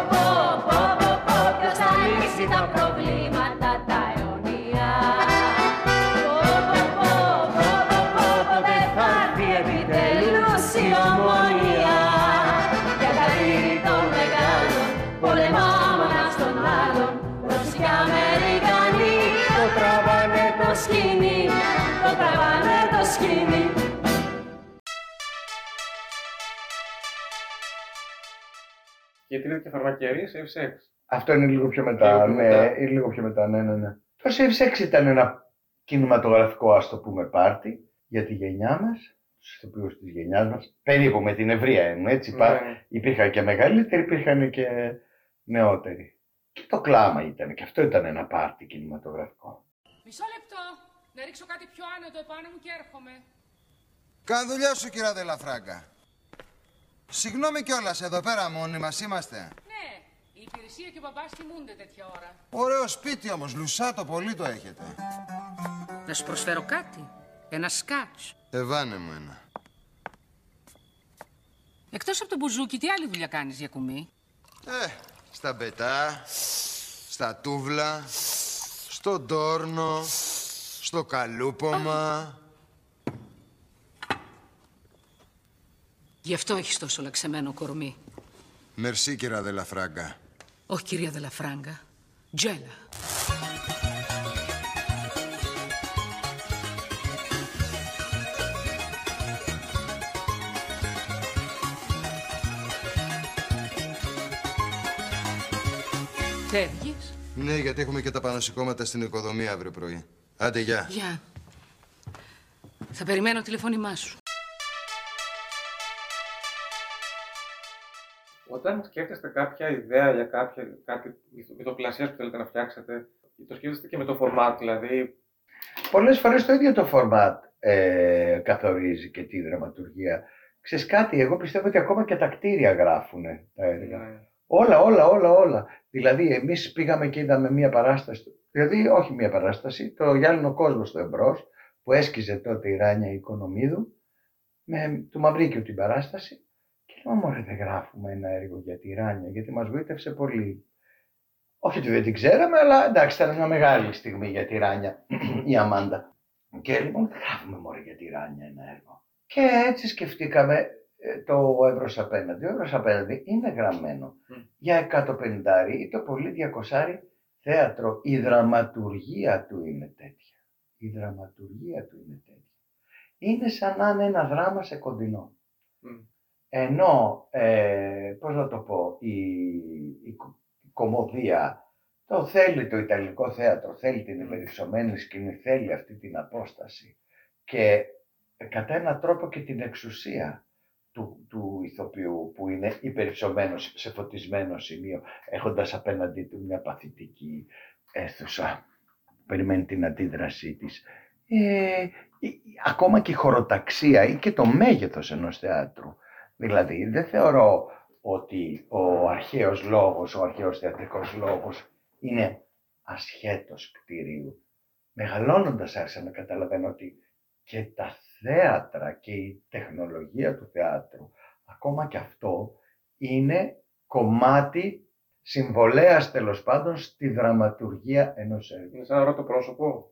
Γιατί είναι και φαρμακερή σε F6. Αυτό είναι λίγο πιο μετά. Λίγο πιο ναι, μετά. είναι λίγο πιο μετά, ναι, ναι, ναι. Το Save Sex ήταν ένα κινηματογραφικό, ας το πούμε, πάρτι για τη γενιά μας, τους ηθοποιούς της γενιάς μας. Περίπου με την ευρεία εννοώ, έτσι. Ναι. Υπά- Υπήρχαν και μεγαλύτεροι, υπήρχαν και νεότεροι. Και το κλάμα ήταν, και αυτό ήταν ένα πάρτι κινηματογραφικό. Μισό λεπτό. Να ρίξω κάτι πιο άνετο επάνω μου και έρχομαι. Κάνε δουλειά σου, κυρία Δελαφράγκα. Συγγνώμη κιόλας, εδώ πέρα μόνοι μας είμαστε. Ναι, η υπηρεσία και ο μπαμπάς θυμούνται τέτοια ώρα. Ωραίο σπίτι όμως, λουσάτο πολύ το έχετε. Να σου προσφέρω κάτι. Ένα σκάτς. Εβάνε μου ένα. Εκτός από το μπουζούκι, τι άλλη δουλειά κάνεις για κουμί. Ε, στα μπετά, στα τούβλα, στον τόρνο, στο καλούπομα. Γι' αυτό έχεις τόσο λαξεμένο κορμί. Μερσή, κυρία Δελαφράγκα. Όχι, κυρία Δελαφράγκα. Τζέλα. Φεύγεις; Ναι, γιατί έχουμε και τα πανασηκώματα στην οικοδομία αύριο πρωί. Άντε, γεια. Γεια. Θα περιμένω τηλεφώνημά σου. Όταν σκέφτεστε κάποια ιδέα για κάποια, κάτι ηθοποιητοπλασία που θέλετε να φτιάξετε, το σκέφτεστε και με το format, δηλαδή; Πολλές φορές το ίδιο το format ε, καθορίζει και τη δραματουργία. Ξέρεις κάτι, εγώ πιστεύω ότι ακόμα και τα κτίρια γράφουν τα έργα. Ναι. Όλα, όλα, όλα, όλα. Δηλαδή, εμείς πήγαμε και είδαμε μία παράσταση, δηλαδή όχι μία παράσταση, το Γυάλινο Κόσμο στο εμπρός, που έσκιζε τότε η Ράνια Οικονομίδου, με του Μαυρίκιου την παράσταση, και λέω, μωρέ δεν γράφουμε ένα έργο για τη Ράνια, γιατί μας βοήθευσε πολύ. Όχι ότι δεν την ξέραμε, αλλά εντάξει, ήταν μια μεγάλη στιγμή για τη Ράνια, η Αμάντα. Και λοιπόν, δεν γράφουμε μωρέ για τη Ράνια ένα έργο. Και έτσι σκεφτήκαμε ε, το Εύρος απέναντι. Ο Εύρος απέναντι είναι γραμμένο για 150 ή το πολύ 200 θέατρο. Η δραματουργία του είναι τέτοια. Η δραματουργία του είναι τέτοια. Είναι σαν να είναι ένα δράμα σε κοντινό. Ενώ, ε, πώς να το πω, η, η κο- η κομμωδία το θέλει το Ιταλικό θέατρο, θέλει την υπερυψωμένη σκηνή, θέλει αυτή την απόσταση και ε, κατά έναν τρόπο και την εξουσία του, του ηθοποιού που είναι υπερυψωμένος σε φωτισμένο σημείο έχοντας απέναντί του μια παθητική αίθουσα που περιμένει την αντίδρασή της. Ε, η- η- ακόμα και η χωροταξία ή και το μέγεθος ενός θεάτρου. Δηλαδή δεν θεωρώ ότι ο αρχαίος λόγος, ο αρχαίος θεατρικός λόγος είναι ασχέτως κτηρίου. Μεγαλώνοντας άρχισα να καταλαβαίνω ότι και τα θέατρα και η τεχνολογία του θεάτρου, ακόμα και αυτό, είναι κομμάτι συμβολέας τέλος πάντων στη δραματουργία ενός έργου. Είναι σαν να ρωτώ πρόσωπο.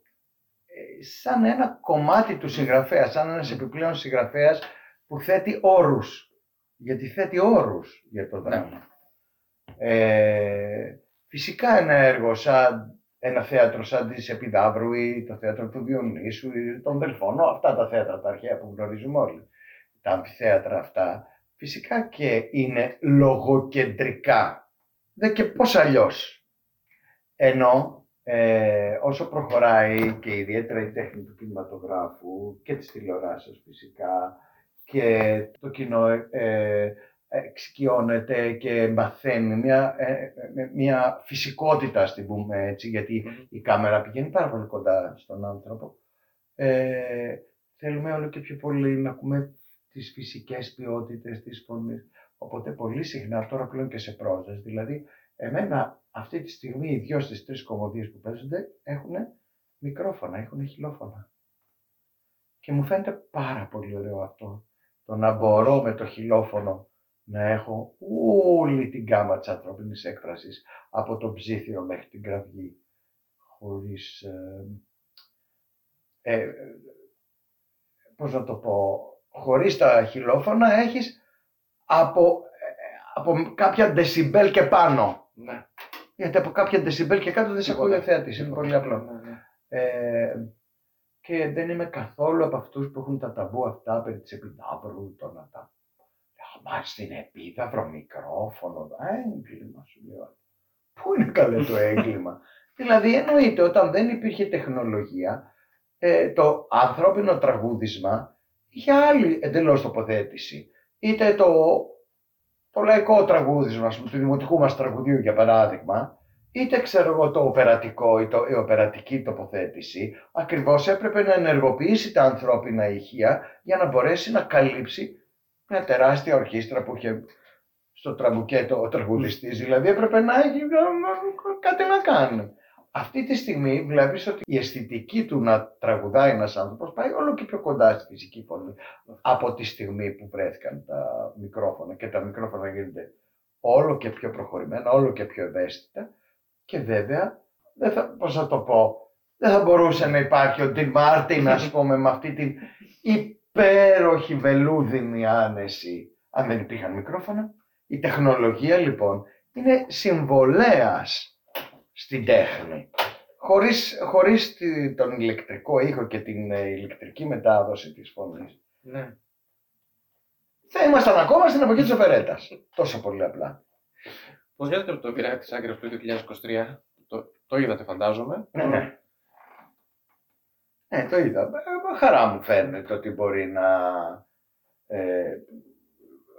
Ε, σαν ένα κομμάτι του συγγραφέα, σαν ένας επιπλέον συγγραφέας που θέτει όρους. Γιατί θέτει όρους για το δράμα. Ε, φυσικά ένα έργο σαν ένα θέατρο σαν της Επιδαύρου ή το θέατρο του Διονύσου ή των Δελφών, αυτά τα θέατρα τα αρχαία που γνωρίζουμε όλοι, τα αμφιθέατρα αυτά, φυσικά και είναι λογοκεντρικά. Δεν και πώς αλλιώς. Ενώ ε, όσο προχωράει και ιδιαίτερα η τέχνη του κινηματογράφου και της τηλεοράσης φυσικά και το κοινό ε, ε, εξοικειώνεται και μαθαίνει μια, ε, ε, μια φυσικότητα, ας την πούμε έτσι, γιατί η κάμερα πηγαίνει πάρα πολύ κοντά στον άνθρωπο. Ε, θέλουμε όλο και πιο πολύ να ακούμε τις φυσικές ποιότητες της φωνής. Οπότε πολύ συχνά, τώρα πλέον και σε πρόζες, δηλαδή εμένα αυτή τη στιγμή οι δυο στις τρεις κομμωδίες που παίζονται έχουν μικρόφωνα, έχουν χιλόφωνα. Και μου φαίνεται πάρα πολύ ωραίο αυτό. Το να μπορώ με το χιλόφωνο να έχω όλη την γάμα της ανθρώπινης έκφρασης από το ψήθυρο μέχρι την κραυγή χωρίς ε, ε, πώς να το πω χωρίς τα χιλόφωνα έχεις από, ε, από κάποια δεσιμπέλ και πάνω Ναι. γιατί από κάποια δεσιμπέλ και κάτω δεν σε ακούει ο θεατής, είναι πολύ απλό. Ναι, ναι. Ε, και δεν είμαι καθόλου από αυτούς που έχουν τα ταμπού αυτά περί της επιδαύρου, το να τα... Μα στην επίδαυρο μικρόφωνο, α, έγκλημα σου λέω. Πού είναι καλό το έγκλημα; δηλαδή εννοείται όταν δεν υπήρχε τεχνολογία, ε, το ανθρώπινο τραγούδισμα είχε άλλη εντελώς τοποθέτηση. Είτε το, το λαϊκό τραγούδισμα, ας πούμε, του δημοτικού μας τραγουδίου για παράδειγμα, είτε ξέρω εγώ το οπερατικό ή το, η οπερατική τοποθέτηση ακριβώς έπρεπε να ενεργοποιήσει τα ανθρώπινα ηχεία για να μπορέσει να καλύψει μια τεράστια ορχήστρα που είχε στο τραμπουκέτο ο τραγουδιστής, δηλαδή έπρεπε να έχει κάτι να κάνει. Αυτή τη στιγμή βλέπεις ότι η αισθητική του να τραγουδάει ένας άνθρωπος πάει όλο και πιο κοντά στη φυσική φωνή από τη στιγμή που βρέθηκαν τα μικρόφωνα και τα μικρόφωνα γίνονται όλο και πιο προχωρημένα, όλο και πιο ευαίσθητα και βέβαια, δεν θα, πώς θα το πω, δεν θα μπορούσε να υπάρχει ο Ντιν Μάρτιν, ας πούμε, με αυτή την υπέροχη βελούδινη άνεση, αν δεν υπήρχαν μικρόφωνα. Η τεχνολογία λοιπόν είναι συμβολέας στην τέχνη. Χωρίς, χωρίς τη- τον ηλεκτρικό ήχο και την ε, ηλεκτρική μετάδοση της φωνής, Ναι. θα ήμασταν ακόμα στην εποχή της οπερέτας. Τόσο πολύ απλά. Πώς γίνεται το πειρά της άκρη του 2023, το, το είδατε φαντάζομαι. Ναι, ναι. Ναι, το είδα. Ε, Χαρά μου φαίνεται ότι μπορεί να ε,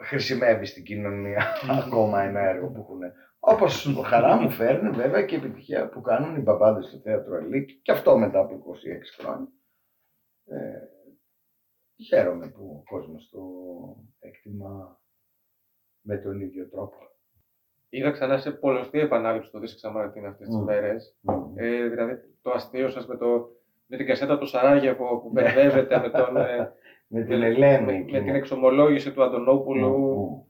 χρησιμεύει στην κοινωνία ακόμα ένα έργο που έχουν. Όπως χαρά μου φέρνει βέβαια και η επιτυχία που κάνουν οι μπαμπάδες στο θέατρο Ελίκ και αυτό μετά από 26 χρόνια. Ε, χαίρομαι που ο κόσμος το εκτιμά με τον ίδιο τρόπο. Είδα ξανά σε πολλωστή επανάληψη το Δίσκη Σαμαρτίν αυτές τις Μμμ. μέρες. Ε, δηλαδή το αστείο σας με, το, με την κασέτα του Σαράγεβο που μπερδεύεται με τον. ε, Με την Ελένη Με, με εκείνη. την εξομολόγηση του Αντωνόπουλου.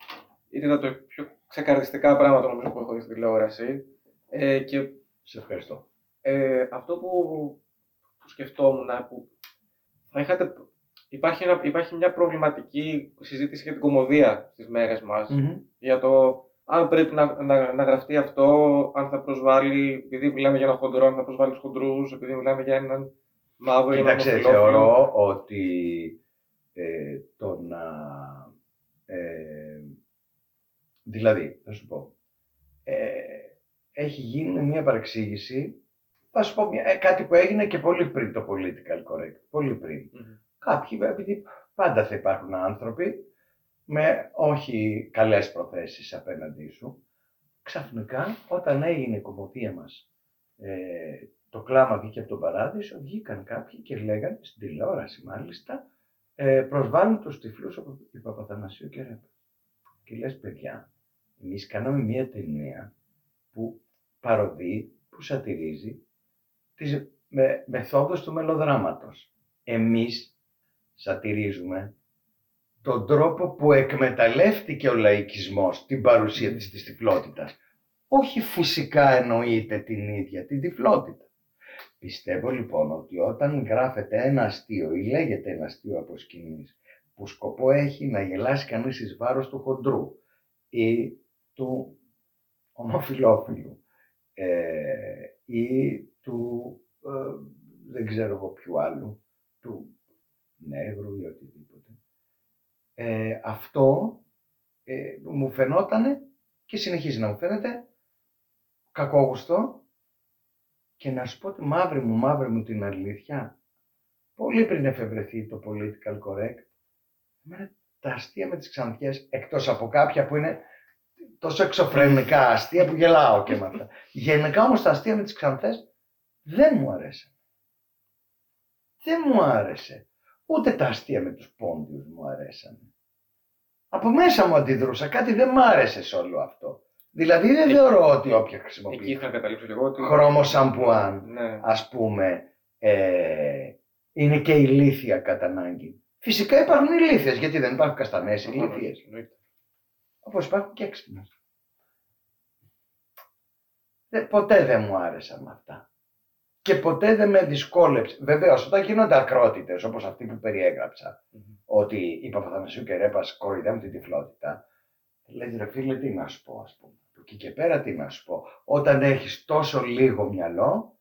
Ήταν το πιο ξεκαρδιστικά πράγματα νομίζω που έχω δει στην τηλεόραση. Ε, και Σε ευχαριστώ. ε, αυτό που, που σκεφτόμουν, που θα είχατε, υπάρχει, ένα, υπάρχει μια προβληματική συζήτηση για την κομμωδία στις μέρες μας. Μμμ. Για το αν πρέπει να, να, να γραφτεί αυτό, αν θα προσβάλλει, επειδή μιλάμε για έναν χοντρό, αν θα προσβάλλει τους χοντρούς, επειδή μιλάμε για έναν μαύρο ή έναν Κοίταξε, ομοφυλόφιλο. θεωρώ ότι ε, το να... Ε, δηλαδή, θα σου πω, ε, έχει γίνει μια παρεξήγηση, θα σου πω μια- ε, κάτι που έγινε και πολύ πριν το political correct, πολύ πριν. Κάποιοι, επειδή πάντα θα υπάρχουν άνθρωποι με όχι καλές προθέσεις απέναντί σου, ξαφνικά όταν έγινε η κομμωδία μας ε, το κλάμα βγήκε από τον παράδεισο, βγήκαν κάποιοι και λέγανε, στην τηλεόραση μάλιστα, ε, προσβάλλουν τους τυφλούς από την Παπαθανασίου και Ρέπα. Και λες, παιδιά, εμείς κάναμε μια ταινία που παροδεί, που σατυρίζει τις με, μεθόδους του μελοδράματος. Εμείς σατυρίζουμε τον τρόπο που εκμεταλλεύτηκε ο λαϊκισμός την παρουσία της της τυφλότητας. Όχι φυσικά εννοείται την ίδια την τυφλότητα. Πιστεύω λοιπόν ότι όταν γράφεται ένα αστείο ή λέγεται ένα αστείο από σκηνής που σκοπό έχει να γελάσει κανείς εις βάρος του χοντρού ή του ομοφιλόφιλου ε, ή του ε, δεν ξέρω εγώ ποιου άλλου, του νέγρου ή οτιδήποτε. Ε, αυτό ε, μου φαινότανε και συνεχίζει να μου φαίνεται κακόγουστο και να σου πω τη μαύρη μου, μαύρη μου την αλήθεια, πολύ πριν εφευρεθεί το political correct, εμένα τα αστεία με τις ξανθιές, εκτός από κάποια που είναι τόσο εξωφρενικά αστεία που γελάω και με αυτά. Γενικά όμως τα αστεία με τις ξανθές δεν μου αρέσαν. Δεν μου άρεσε. Ούτε τα αστεία με τους πόντιους μου αρέσαν. Από μέσα μου αντιδρούσα. Κάτι δεν μ' άρεσε σε όλο αυτό. Δηλαδή δεν θεωρώ ότι όποια Εκεί χρησιμοποιεί ήθελα να καταλήξω και εγώ. Ότι... χρώμο σαμπουάν, Ναι. ας πούμε, ε, είναι και ηλίθια κατά ανάγκη. Φυσικά υπάρχουν ηλίθιες, γιατί δεν υπάρχουν καστανές ηλίθιες. Εννοείται. Όπως υπάρχουν και έξυπνες. Δεν- ποτέ δεν μου άρεσαν αυτά. Και ποτέ δεν με δυσκόλεψε. Βεβαίως, όταν γίνονται ακρότητες όπως αυτή που περιέγραψα, ότι η Παπαθανασίου και Ρέπας κοροϊδεύουν την τυφλότητα, λες ρε φίλε, τι να σου πω, ας πούμε. Από εκεί και πέρα, τι να σου πω. Όταν έχεις τόσο λίγο μυαλό,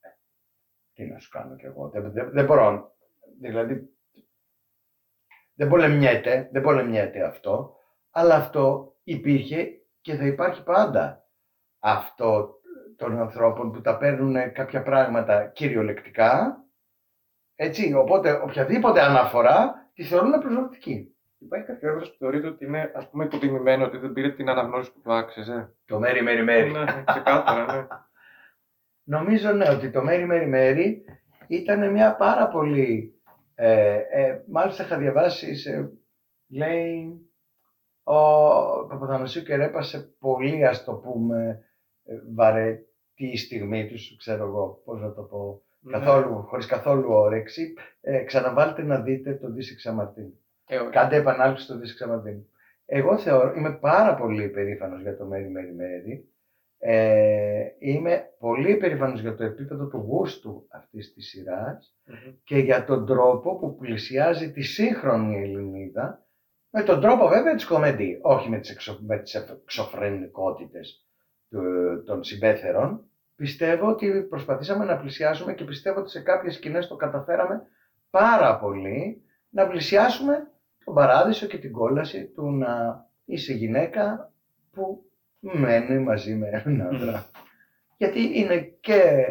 ε, τι να σου κάνω κι εγώ. Δεν, δεν, δεν μπορώ. Δηλαδή, δεν πολεμιέται, δεν πολεμιέται αυτό, αλλά αυτό υπήρχε και θα υπάρχει πάντα. Αυτό των ανθρώπων που τα παίρνουν κάποια πράγματα κυριολεκτικά, έτσι, οπότε οποιαδήποτε αναφορά τη θεωρούν προσωπική. Υπάρχει κάποιος έργο που θεωρείτε ότι είναι ας πούμε υποτιμημένο, ότι δεν πήρε την αναγνώριση που του άξιζε; Το μέρι μέρι μέρι. Ναι, ξεκάθαρα, ναι. Νομίζω ναι, ότι το μέρι μέρι μέρι ήταν μια πάρα πολύ... Ε, ε, μάλιστα είχα διαβάσει, σε, λέει, ο Παπαθανασίου και ρέπασε πολύ, ας το πούμε, ε, βαρετή στιγμή τους, ξέρω εγώ, πώς να το πω, Ναι. καθόλου, χωρίς καθόλου όρεξη. Ε, ξαναβάλτε να δείτε το Δύση Ξαμαρτίν. Ε, όχι. Κάντε επανάληψη στο Δύση Ξαμαρτίν. Εγώ θεωρώ, είμαι πάρα πολύ περήφανος για το Μέρι Μέρι Μέρι. Ε, είμαι πολύ περήφανος για το επίπεδο του γούστου αυτής της σειράς και για τον τρόπο που πλησιάζει τη σύγχρονη Ελληνίδα με τον τρόπο βέβαια της κομεντή, όχι με τις, εξω, με τις εξωφρενικότητες του- των συμπέθερων. Πιστεύω ότι προσπαθήσαμε να πλησιάσουμε και πιστεύω ότι σε κάποιες σκηνές το καταφέραμε πάρα πολύ να πλησιάσουμε τον παράδεισο και την κόλαση του να είσαι γυναίκα που μένει μαζί με έναν άντρα. Γιατί είναι και,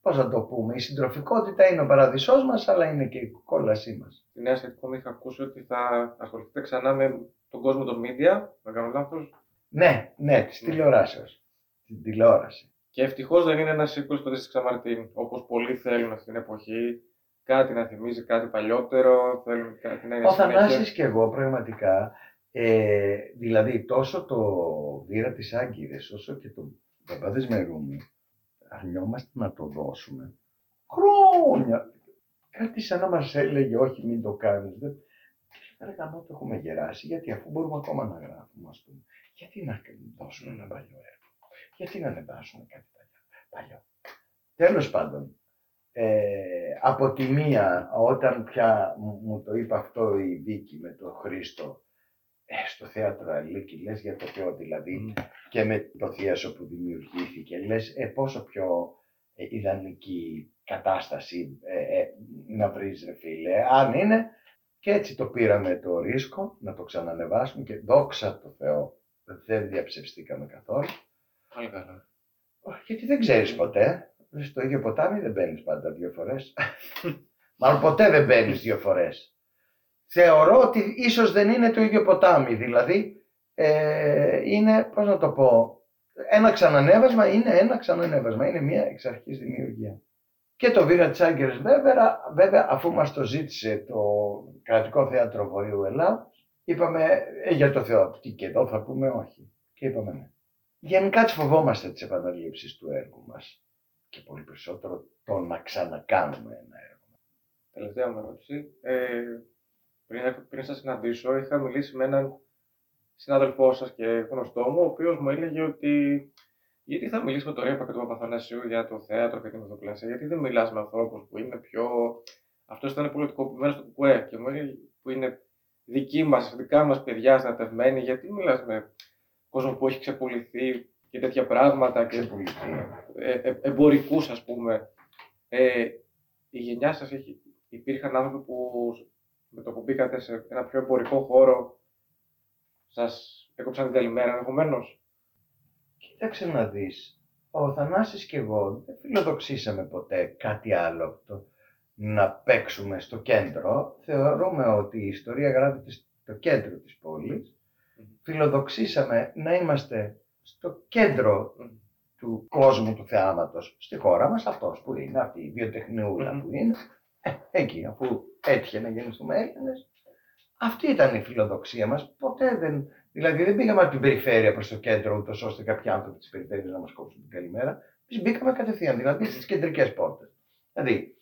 πώς να το πούμε, η συντροφικότητα είναι ο παράδεισός μας, αλλά είναι και η κόλασή μας. Στη νέα σχετικό είχα ακούσει ότι θα ασχοληθείτε ξανά με τον κόσμο των media, να κάνω λάθος. Ναι, ναι, της τηλεοράσεως. Την τηλεόραση. Και ευτυχώς δεν είναι ένας sequel στο Δύση Ξαμαρτίν, όπως πολλοί θέλουν αυτή την εποχή. Κάτι να θυμίζει κάτι παλιότερο, θέλουν κάτι να είναι Ο συνέχεια. Θανάσης και εγώ πραγματικά, ε, δηλαδή τόσο το Βήρα της Άγκυρες, όσο και το Παπάδες Μερούμι, αρνιόμαστε να το δώσουμε. Χρόνια. Κάτι σαν να μας έλεγε, όχι μην το κάνεις. Δεν... Ρε γαμώ, το έχουμε γεράσει, γιατί αφού μπορούμε ακόμα να γράφουμε, ας πούμε. Γιατί να δώσουμε ένα παλιό έργο. Γιατί να ανεβάσουμε κάτι παλιό. παλιό. Τέλος πάντων, ε, από τη μία, όταν πια μου μου το είπε αυτό η Βίκη με τον Χρήστο, ε, στο θέατρο Αλίκη, λες για το Θεό δηλαδή, και με το θίασο που δημιουργήθηκε, λες ε, πόσο πιο ε, ιδανική κατάσταση ε, ε, να βρεις ρε φίλε, αν είναι, και έτσι το πήραμε το ρίσκο να το ξανανεβάσουμε και δόξα τω Θεώ, δεν διαψευστήκαμε καθόλου. Πάλι καλά. Γιατί δεν ξέρεις ποτέ. Στο ίδιο ποτάμι δεν μπαίνεις πάντα δύο φορές. Μάλλον ποτέ δεν μπαίνεις δύο φορές. Θεωρώ ότι ίσως δεν είναι το ίδιο ποτάμι. Δηλαδή, ε, είναι, πώς να το πω, ένα ξανανέβασμα είναι ένα ξανανέβασμα. Είναι μια εξ αρχής δημιουργία. Και το Βίρα της Άγκερες βέβαια, βέβαια, αφού μας το ζήτησε το Κρατικό Θέατρο Βορείου Ελλάδος, είπαμε ε, για το Θεό, τι και εδώ θα πούμε όχι. Και είπαμε ναι. Γενικά τις φοβόμαστε τις επαναλήψεις του έργου μας και πολύ περισσότερο το να ξανακάνουμε ένα έργο. Τελευταία μου ερώτηση. Ε, πριν, πριν σας συναντήσω, είχα μιλήσει με έναν συνάδελφό σας και γνωστό μου, ο οποίος μου έλεγε ότι γιατί θα μιλήσεις με τον Ρέπα και τον Παπαθανασίου για το θέατρο και την ηθοπλασία, γιατί δεν μιλάς με ανθρώπους που είναι πιο... Αυτός ήταν πολιτικοποιημένος στο κουκουέ και μου έλεγε που είναι δικοί μας, δικά μας παιδιά στρατευμένοι, γιατί μιλάς με κόσμος που έχει ξεπουληθεί και τέτοια πράγματα και ε, ε, εμπορικούς ας πούμε. Ε, η γενιά σας έχει, υπήρχαν άνθρωποι που με το που μπήκατε σε ένα πιο εμπορικό χώρο σας έκοψαν την καλημέρα ενδεχομένως; Κοίταξε να δεις, ο Θανάσης και εγώ δεν φιλοδοξήσαμε ποτέ κάτι άλλο από το να παίξουμε στο κέντρο. Θεωρούμε ότι η ιστορία γράφεται στο κέντρο της πόλης. Φιλοδοξήσαμε να είμαστε στο κέντρο του κόσμου του θεάματος στη χώρα μας, αυτός που είναι, αυτή η βιοτεχνιούλα που είναι, ε, εκεί αφού έτυχε να γεννηθούμε Έλληνες, αυτή ήταν η φιλοδοξία μας. Ποτέ δεν, δηλαδή δεν πήγαμε από την περιφέρεια προς το κέντρο, ούτως ώστε κάποιοι άνθρωποι της περιφέρειας να μας κόψουν την καλημέρα. Εμείς μπήκαμε κατευθείαν, δηλαδή στις κεντρικές πόρτες. Δηλαδή,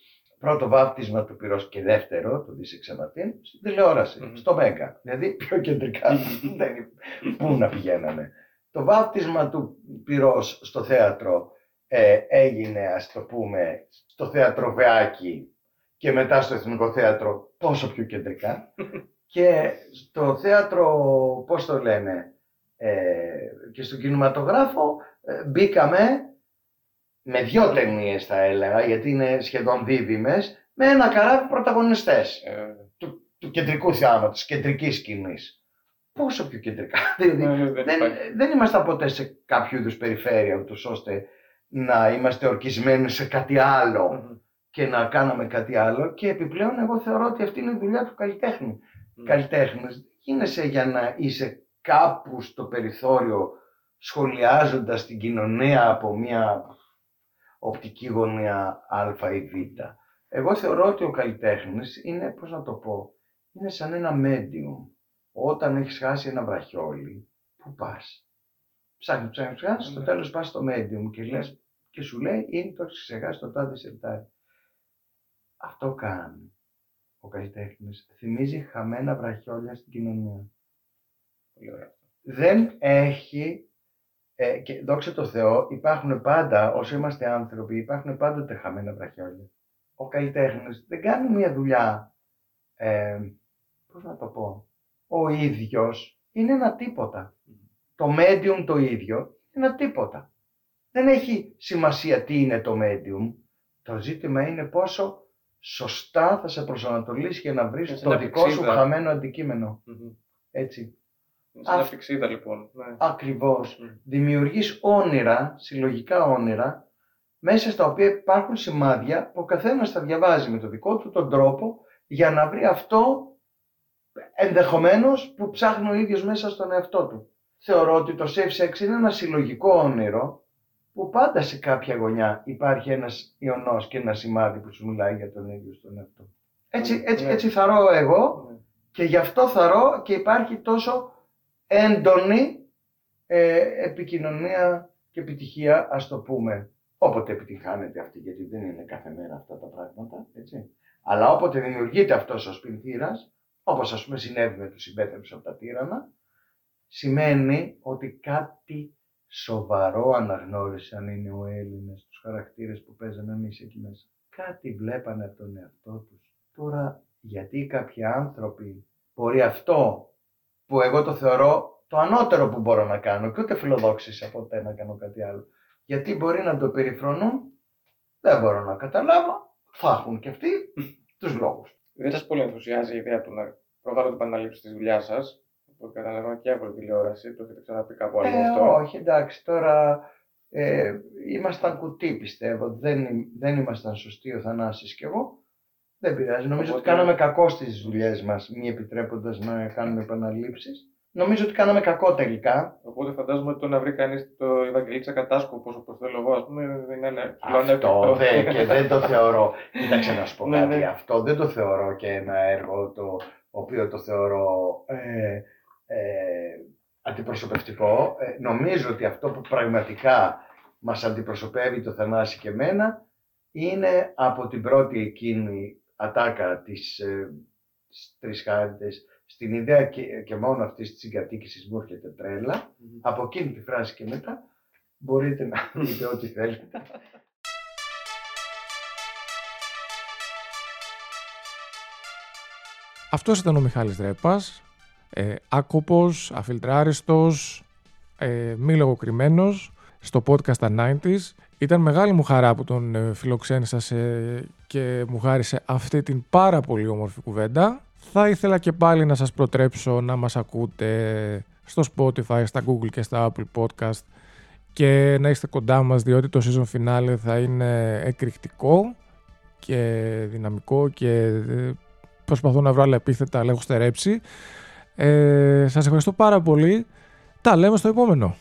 πρώτο βάπτισμα του πυρός και δεύτερο, του Δύση Ξαματίν, στην τηλεόραση, στο Μέγκα. Δηλαδή, πιο κεντρικά δεν είναι. Πού να πηγαίνανε. Το βάπτισμα του πυρός στο θέατρο ε, έγινε, ας το πούμε, στο θέατρο Βεάκη και μετά στο Εθνικό Θέατρο πόσο πιο κεντρικά. και στο θέατρο, πώς το λένε, ε, και στον κινηματογράφο ε, μπήκαμε με δυο ταινίες θα έλεγα, γιατί είναι σχεδόν δίδυμες, με ένα καράβι πρωταγωνιστές του, του κεντρικού θεάματος, κεντρικής σκηνής. Πόσο πιο κεντρικά. δηλαδή, δεν, δεν ήμασταν ποτέ σε κάποιο είδους περιφέρεια, ούτως ώστε να είμαστε ορκισμένοι σε κάτι άλλο και να κάναμε κάτι άλλο. Και επιπλέον εγώ θεωρώ ότι αυτή είναι η δουλειά του καλλιτέχνη. Καλλιτέχνης γίνεσαι για να είσαι κάπου στο περιθώριο σχολιάζοντας την κοινωνία από μια οπτική γωνία α ή β. Εγώ θεωρώ ότι ο καλλιτέχνης είναι, πώς να το πω, είναι σαν ένα medium. Όταν έχεις χάσει ένα βραχιόλι, πού πας. Ψάχνεις, ψάχνεις, ψάχνεις, στο τέλος πας στο medium και λες και σου λέει είναι το έχεις ξεχάσει το τάδε σερτάρι. Αυτό κάνει ο καλλιτέχνης. Θυμίζει χαμένα βραχιόλια στην κοινωνία. Πολύ ωραία. Δεν έχει ε, και δόξα τω Θεώ, υπάρχουν πάντα, όσο είμαστε άνθρωποι, υπάρχουν πάντοτε χαμένα βραχιόλια. Ο καλλιτέχνης δεν κάνει μια δουλειά, ε, πώς να το πω, ο ίδιος είναι ένα τίποτα. Το medium το ίδιο είναι ένα τίποτα. Δεν έχει σημασία τι είναι το medium. Το ζήτημα είναι πόσο σωστά θα σε προσανατολίσει για να βρεις Έτσι, το ένα δικό σου πηξίδα. χαμένο αντικείμενο. Έτσι. Σαν Αυ- αφιξίδα λοιπόν. Ναι. Ακριβώς. Δημιουργείς όνειρα, συλλογικά όνειρα, μέσα στα οποία υπάρχουν σημάδια που ο καθένας τα διαβάζει με το δικό του τον τρόπο για να βρει αυτό ενδεχομένως που ψάχνει ο ίδιος μέσα στον εαυτό του. Θεωρώ ότι το safe sex είναι ένα συλλογικό όνειρο που πάντα σε κάποια γωνιά υπάρχει ένας ιονός και ένα σημάδι που σου μιλάει για τον ίδιο στον εαυτό. Έτσι, έτσι, έτσι θαρώ εγώ και γι' αυτό θαρώ και υπάρχει τόσο έντονη ε, επικοινωνία και επιτυχία, ας το πούμε, όποτε επιτυχάνεται αυτή, γιατί δεν είναι κάθε μέρα αυτά τα πράγματα, έτσι. Αλλά όποτε δημιουργείται αυτός ο σπινθήρας, όπως ας πούμε συνέβη με τους συμπέθρους από τα τύρανα, σημαίνει ότι κάτι σοβαρό αναγνώρισαν οι νεοέλληνες, τους χαρακτήρες που παίζανε εμείς εκεί μέσα. Κάτι βλέπανε από τον εαυτό τους. Τώρα, γιατί κάποιοι άνθρωποι μπορεί αυτό που εγώ το θεωρώ το ανώτερο που μπορώ να κάνω και ούτε φιλοδόξησα ποτέ να κάνω κάτι άλλο. Γιατί μπορεί να το περιφρονούν, δεν μπορώ να καταλάβω, θα έχουν και αυτοί τους λόγους. Δεν σας πολύ ενθουσιάζει η ιδέα του να προβάλλονται επαναλήψει της δουλειάς σας. Το καταλαβαίνω και από την τηλεόραση, το έχετε ξαναπεί κάπου αλλού Ε, αυτό. όχι, εντάξει, τώρα ε, ήμασταν κουτί πιστεύω, δεν, δεν ήμασταν σωστοί ο Θανάσης και εγώ. Δεν πειράζει, νομίζω ότι Οπότε- κάναμε κακό στις δουλειές μας, μη επιτρέποντας να κάνουμε επαναλήψεις. Νομίζω ότι κάναμε κακό τελικά. Οπότε φαντάζομαι ότι το να βρει κανείς το Ευαγγελίτσα Κατάσκοπο όπως θέλω εγώ, ας πούμε, δεν είναι ένα Αυτό δεν, και δεν το θεωρώ. Κοίταξε να σου πω Ναι, κάτι. ναι. Αυτό δεν το θεωρώ και ένα έργο το οποίο το θεωρώ ε, ε, αντιπροσωπευτικό. Ε, νομίζω ότι αυτό που πραγματικά μας αντιπροσωπεύει το Θανάση και εμένα είναι από την πρώτη εκείνη ατάκα της ε, της Τρεις Χάριτες στην ιδέα και, και μόνο αυτής της συγκατοίκησης μου έρχεται τρέλα. Από εκείνη τη φράση και μετά μπορείτε να πείτε ό,τι θέλετε. Αυτός ήταν ο Μιχάλης Δρέπας, ε, άκοπος, αφιλτράριστος, ε, μη λογοκριμένος, στο podcast τα 90s. Ήταν μεγάλη μου χαρά που τον ε, φιλοξένησα σε- και μου χάρισε αυτή την πάρα πολύ όμορφη κουβέντα. Θα ήθελα και πάλι να σας προτρέψω να μας ακούτε στο Spotify, στα Google και στα Apple Podcast και να είστε κοντά μας διότι το season finale θα είναι εκρηκτικό και δυναμικό και ε, προσπαθώ να βρω άλλα επίθετα αλλά έχω στερέψει. Ε, σας ευχαριστώ πάρα πολύ. Τα λέμε στο επόμενο.